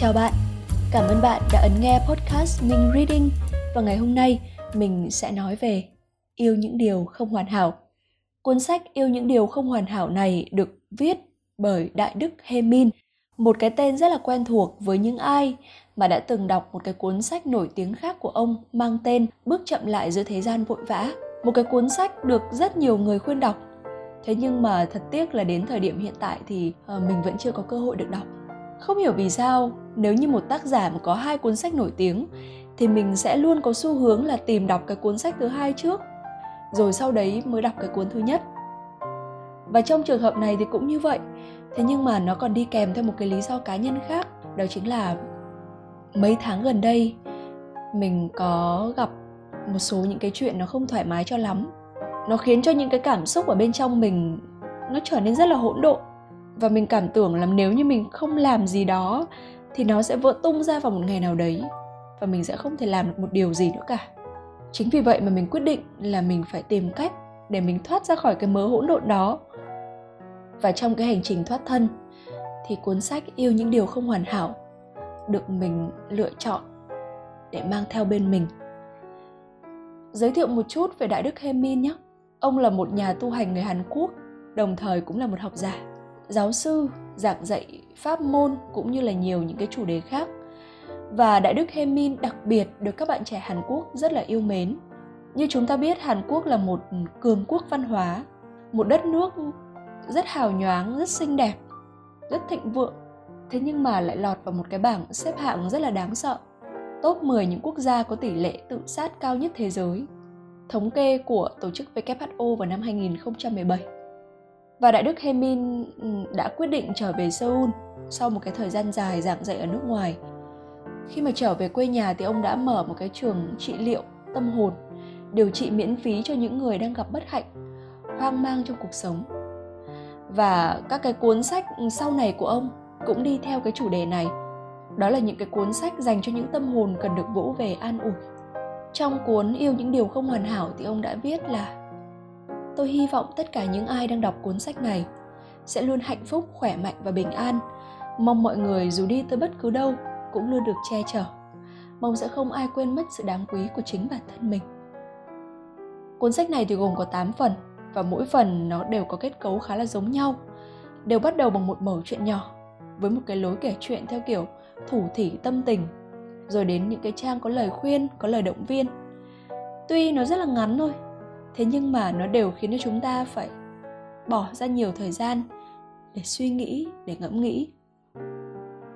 Chào bạn, cảm ơn bạn đã ấn nghe podcast Minh Reading và ngày hôm nay mình sẽ nói về Yêu những điều không hoàn hảo. Cuốn sách Yêu những điều không hoàn hảo này được viết bởi Đại Đức Hemin, một cái tên rất là quen thuộc với những ai mà đã từng đọc một cái cuốn sách nổi tiếng khác của ông mang tên Bước chậm lại giữa thế gian vội vã. Một cái cuốn sách được rất nhiều người khuyên đọc. Thế nhưng mà thật tiếc là đến thời điểm hiện tại thì ờ, mình vẫn chưa có cơ hội được đọc. Không hiểu vì sao, nếu như một tác giả mà có hai cuốn sách nổi tiếng thì mình sẽ luôn có xu hướng là tìm đọc cái cuốn sách thứ hai trước rồi sau đấy mới đọc cái cuốn thứ nhất. Và trong trường hợp này thì cũng như vậy thế nhưng mà nó còn đi kèm theo một cái lý do cá nhân khác đó chính là mấy tháng gần đây mình có gặp một số những cái chuyện nó không thoải mái cho lắm. Nó khiến cho những cái cảm xúc ở bên trong mình nó trở nên rất là hỗn độn và mình cảm tưởng là nếu như mình không làm gì đó, thì nó sẽ vỡ tung ra vào một ngày nào đấy, và mình sẽ không thể làm được một điều gì nữa cả. Chính vì vậy mà mình quyết định là mình phải tìm cách để mình thoát ra khỏi cái mớ hỗn độn đó. Và trong cái hành trình thoát thân, thì cuốn sách yêu những điều không hoàn hảo được mình lựa chọn để mang theo bên mình. Giới thiệu một chút về đại đức hemin nhé. Ông là một nhà tu hành người hàn quốc, đồng thời cũng là một học giả giáo sư giảng dạy pháp môn cũng như là nhiều những cái chủ đề khác và Đại Đức Hemin đặc biệt được các bạn trẻ Hàn Quốc rất là yêu mến. Như chúng ta biết Hàn Quốc là một cường quốc văn hóa, một đất nước rất hào nhoáng, rất xinh đẹp, rất thịnh vượng. Thế nhưng mà lại lọt vào một cái bảng xếp hạng rất là đáng sợ. Top 10 những quốc gia có tỷ lệ tự sát cao nhất thế giới. Thống kê của tổ chức WHO vào năm 2017. Và Đại Đức Hemin ừ, đã quyết định trở về Seoul sau một cái thời gian dài giảng dạy ở nước ngoài khi mà trở về quê nhà thì ông đã mở một cái trường trị liệu tâm hồn, điều trị miễn phí cho những người đang gặp bất hạnh, hoang mang trong cuộc sống. Và các cái cuốn sách sau này của ông cũng đi theo cái chủ đề này. Đó là những cái cuốn sách dành cho những tâm hồn cần được vỗ về an ủi. Trong cuốn Yêu những điều không hoàn hảo thì ông đã viết là Tôi hy vọng tất cả những ai đang đọc cuốn sách này sẽ luôn hạnh phúc, khỏe mạnh và bình an. Mong mọi người dù đi tới bất cứ đâu cũng luôn được che chở. Mong sẽ không ai quên mất sự đáng quý của chính bản thân mình. Cuốn sách này thì gồm có 8 phần và mỗi phần nó đều có kết cấu khá là giống nhau đều bắt đầu bằng một mẩu chuyện nhỏ với một cái lối kể chuyện theo kiểu thủ thỉ tâm tình rồi đến những cái trang có lời khuyên có lời động viên. Tuy nó rất là ngắn thôi thế nhưng mà nó đều khiến cho chúng ta phải bỏ ra nhiều thời gian để suy nghĩ, để ngẫm nghĩ.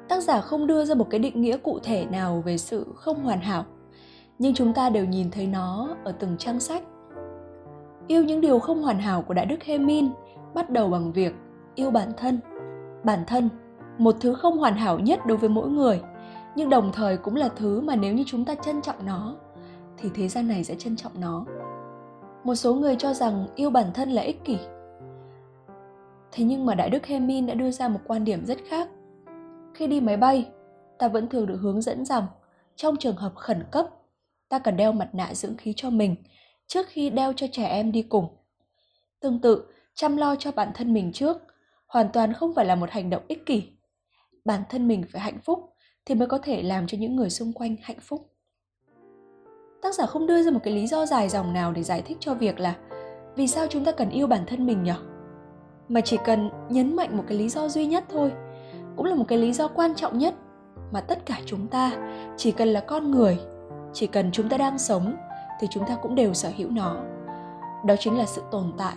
Tác giả không đưa ra một cái định nghĩa cụ thể nào về sự không hoàn hảo, nhưng chúng ta đều nhìn thấy nó ở từng trang sách. Yêu những điều không hoàn hảo của đại đức hemin bắt đầu bằng việc yêu bản thân. Bản thân, một thứ không hoàn hảo nhất đối với mỗi người, nhưng đồng thời cũng là thứ mà nếu như chúng ta trân trọng nó, thì thế gian này sẽ trân trọng nó một số người cho rằng yêu bản thân là ích kỷ thế nhưng mà đại đức hemin đã đưa ra một quan điểm rất khác khi đi máy bay, ta vẫn thường được hướng dẫn rằng trong trường hợp khẩn cấp, ta cần đeo mặt nạ dưỡng khí cho mình trước khi đeo cho trẻ em đi cùng. Tương tự, chăm lo cho bản thân mình trước hoàn toàn không phải là một hành động ích kỷ. Bản thân mình phải hạnh phúc thì mới có thể làm cho những người xung quanh hạnh phúc. Tác giả không đưa ra một cái lý do dài dòng nào để giải thích cho việc là vì sao chúng ta cần yêu bản thân mình nhỉ? Mà chỉ cần nhấn mạnh một cái lý do duy nhất thôi – cũng là một cái lý do quan trọng nhất mà tất cả chúng ta, chỉ cần là con người, chỉ cần chúng ta đang sống thì chúng ta cũng đều sở hữu nó. Đó chính là sự tồn tại.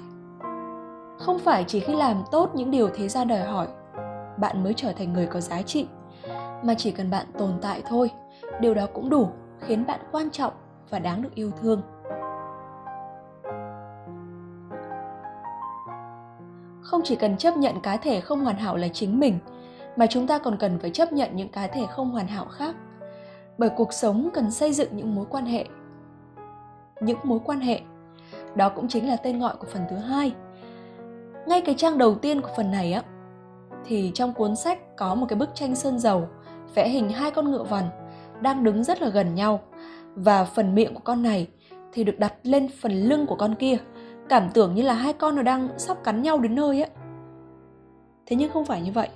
Không phải chỉ khi làm tốt những điều thế gian đòi hỏi, bạn mới trở thành người có giá trị, mà chỉ cần bạn tồn tại thôi, điều đó cũng đủ khiến bạn quan trọng và đáng được yêu thương. Không chỉ cần chấp nhận cá thể không hoàn hảo là chính mình, mà chúng ta còn cần phải chấp nhận những cá thể không hoàn hảo khác. Bởi cuộc sống cần xây dựng những mối quan hệ. Những mối quan hệ, đó cũng chính là tên gọi của phần thứ hai. Ngay cái trang đầu tiên của phần này á, thì trong cuốn sách có một cái bức tranh sơn dầu, vẽ hình hai con ngựa vằn đang đứng rất là gần nhau và phần miệng của con này thì được đặt lên phần lưng của con kia. Cảm tưởng như là hai con nó đang sắp cắn nhau đến nơi ấy. thế nhưng không phải như vậy.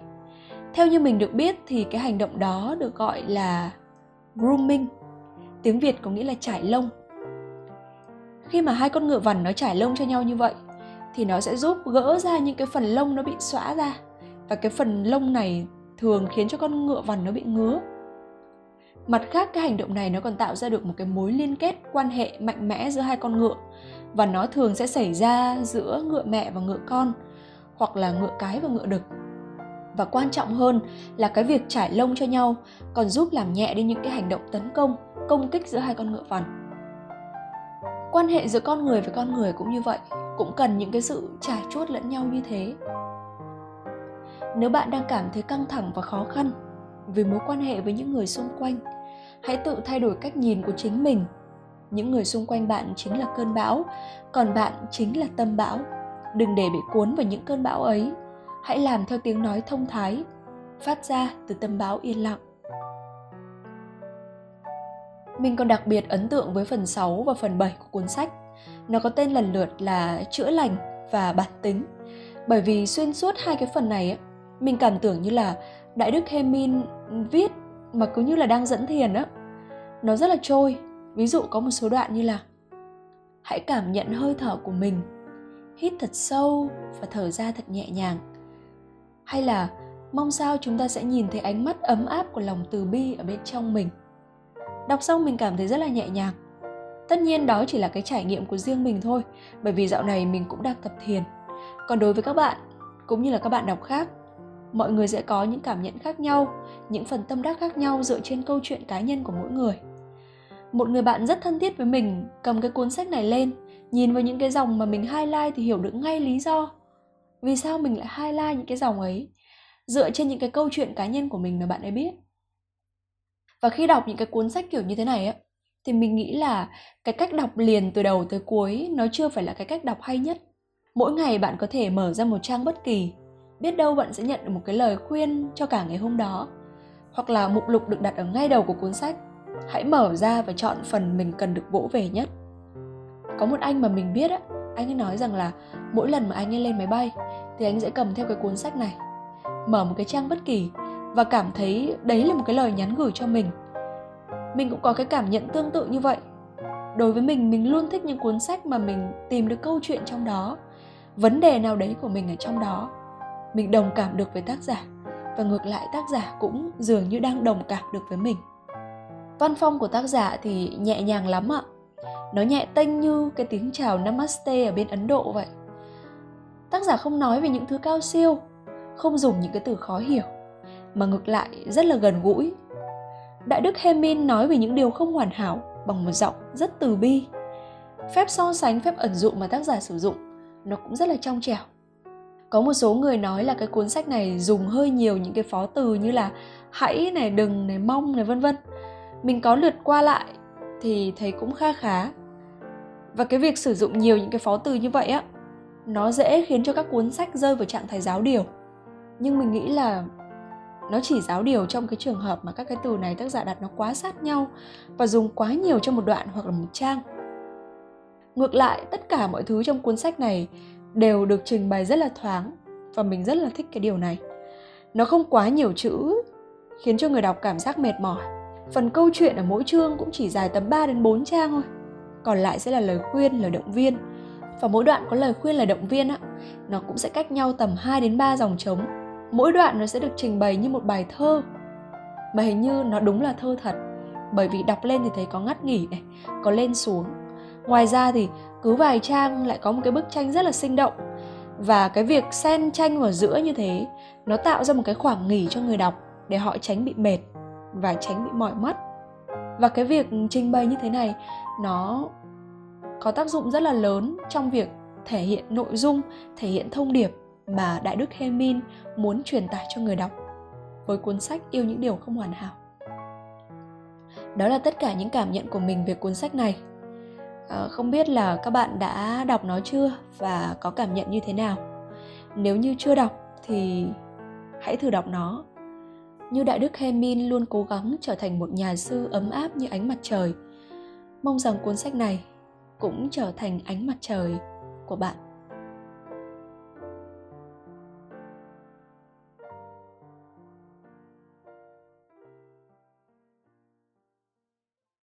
Theo như mình được biết thì cái hành động đó được gọi là grooming. Tiếng việt có nghĩa là trải lông. Khi mà hai con ngựa vằn nó trải lông cho nhau như vậy, thì nó sẽ giúp gỡ ra những cái phần lông nó bị xõa ra. Và cái phần lông này thường khiến cho con ngựa vằn nó bị ngứa mặt khác, cái hành động này nó còn tạo ra được một cái mối liên kết quan hệ mạnh mẽ giữa hai con ngựa. Và nó thường sẽ xảy ra giữa ngựa mẹ và ngựa con, hoặc là ngựa cái và ngựa đực. Và quan trọng hơn là cái việc trải lông cho nhau còn giúp làm nhẹ đi những cái hành động tấn công công kích giữa hai con ngựa vằn. Quan hệ giữa con người với con người cũng như vậy, cũng cần những cái sự trải chuốt lẫn nhau như thế. Nếu bạn đang cảm thấy căng thẳng và khó khăn vì mối quan hệ với những người xung quanh. Hãy tự thay đổi cách nhìn của chính mình. Những người xung quanh bạn chính là cơn bão, còn bạn chính là tâm bão. Đừng để bị cuốn vào những cơn bão ấy. Hãy làm theo tiếng nói thông thái, phát ra từ tâm bão yên lặng. Mình còn đặc biệt ấn tượng với phần 6 và phần 7 của cuốn sách. Nó có tên lần lượt là Chữa lành và Bản tính. Bởi vì xuyên suốt hai cái phần này mình cảm tưởng như là Đại Đức Hemin viết mà cứ như là đang dẫn thiền á. Nó rất là trôi. Ví dụ có một số đoạn như là Hãy cảm nhận hơi thở của mình, hít thật sâu và thở ra thật nhẹ nhàng. Hay là mong sao chúng ta sẽ nhìn thấy ánh mắt ấm áp của lòng từ bi ở bên trong mình đọc xong mình cảm thấy rất là nhẹ nhàng tất nhiên đó chỉ là cái trải nghiệm của riêng mình thôi bởi vì dạo này mình cũng đang tập thiền còn đối với các bạn cũng như là các bạn đọc khác mọi người sẽ có những cảm nhận khác nhau, những phần tâm đắc khác nhau dựa trên câu chuyện cá nhân của mỗi người. Một người bạn rất thân thiết với mình cầm cái cuốn sách này lên, nhìn vào những cái dòng mà mình highlight thì hiểu được ngay lý do. Vì sao mình lại highlight những cái dòng ấy? Dựa trên những cái câu chuyện cá nhân của mình mà bạn ấy biết. Và khi đọc những cái cuốn sách kiểu như thế này á, thì mình nghĩ là cái cách đọc liền từ đầu tới cuối nó chưa phải là cái cách đọc hay nhất. Mỗi ngày bạn có thể mở ra một trang bất kỳ biết đâu bạn sẽ nhận được một cái lời khuyên cho cả ngày hôm đó. Hoặc là mục lục được đặt ở ngay đầu của cuốn sách, hãy mở ra và chọn phần mình cần được vỗ về nhất. Có một anh mà mình biết á, anh ấy nói rằng là mỗi lần mà anh ấy lên máy bay thì anh sẽ cầm theo cái cuốn sách này, mở một cái trang bất kỳ và cảm thấy đấy là một cái lời nhắn gửi cho mình. Mình cũng có cái cảm nhận tương tự như vậy. Đối với mình mình luôn thích những cuốn sách mà mình tìm được câu chuyện trong đó, vấn đề nào đấy của mình ở trong đó mình đồng cảm được với tác giả và ngược lại tác giả cũng dường như đang đồng cảm được với mình văn phong của tác giả thì nhẹ nhàng lắm ạ nó nhẹ tênh như cái tiếng chào namaste ở bên ấn độ vậy tác giả không nói về những thứ cao siêu không dùng những cái từ khó hiểu mà ngược lại rất là gần gũi. Đại đức Hemin nói về những điều không hoàn hảo bằng một giọng rất từ bi. Phép so sánh, phép ẩn dụ mà tác giả sử dụng nó cũng rất là trong trẻo. Có một số người nói là cái cuốn sách này dùng hơi nhiều những cái phó từ như là hãy này, đừng này, mong này vân vân. Mình có lượt qua lại thì thấy cũng kha khá. Và cái việc sử dụng nhiều những cái phó từ như vậy á, nó dễ khiến cho các cuốn sách rơi vào trạng thái giáo điều. Nhưng mình nghĩ là nó chỉ giáo điều trong cái trường hợp mà các cái từ này tác giả đặt nó quá sát nhau và dùng quá nhiều trong một đoạn hoặc là một trang ngược lại tất cả mọi thứ trong cuốn sách này đều được trình bày rất là thoáng và mình rất là thích cái điều này. Nó không quá nhiều chữ, khiến cho người đọc cảm giác mệt mỏi. Phần câu chuyện ở mỗi chương cũng chỉ dài tầm 3 đến 4 trang thôi. Còn lại sẽ là lời khuyên, lời động viên. Và mỗi đoạn có lời khuyên, lời động viên á, nó cũng sẽ cách nhau tầm 2 đến 3 dòng trống. Mỗi đoạn nó sẽ được trình bày như một bài thơ. Mà hình như nó đúng là thơ thật, bởi vì đọc lên thì thấy có ngắt nghỉ này, có lên xuống. Ngoài ra thì cứ vài trang lại có một cái bức tranh rất là sinh động và cái việc xen tranh vào giữa như thế, nó tạo ra một cái khoảng nghỉ cho người đọc để họ tránh bị mệt và tránh bị mỏi mắt và cái việc trình bày như thế này, nó có tác dụng rất là lớn trong việc thể hiện nội dung, thể hiện thông điệp mà Đại Đức Hemin muốn truyền tải cho người đọc với cuốn sách Yêu những điều không hoàn hảo. Đó là tất cả những cảm nhận của mình về cuốn sách này. Ờ, không biết là các bạn đã đọc nó chưa và có cảm nhận như thế nào. Nếu như chưa đọc thì hãy thử đọc nó. Như Đại Đức Hemin luôn cố gắng trở thành một nhà sư ấm áp như ánh mặt trời. Mong rằng cuốn sách này cũng trở thành ánh mặt trời của bạn.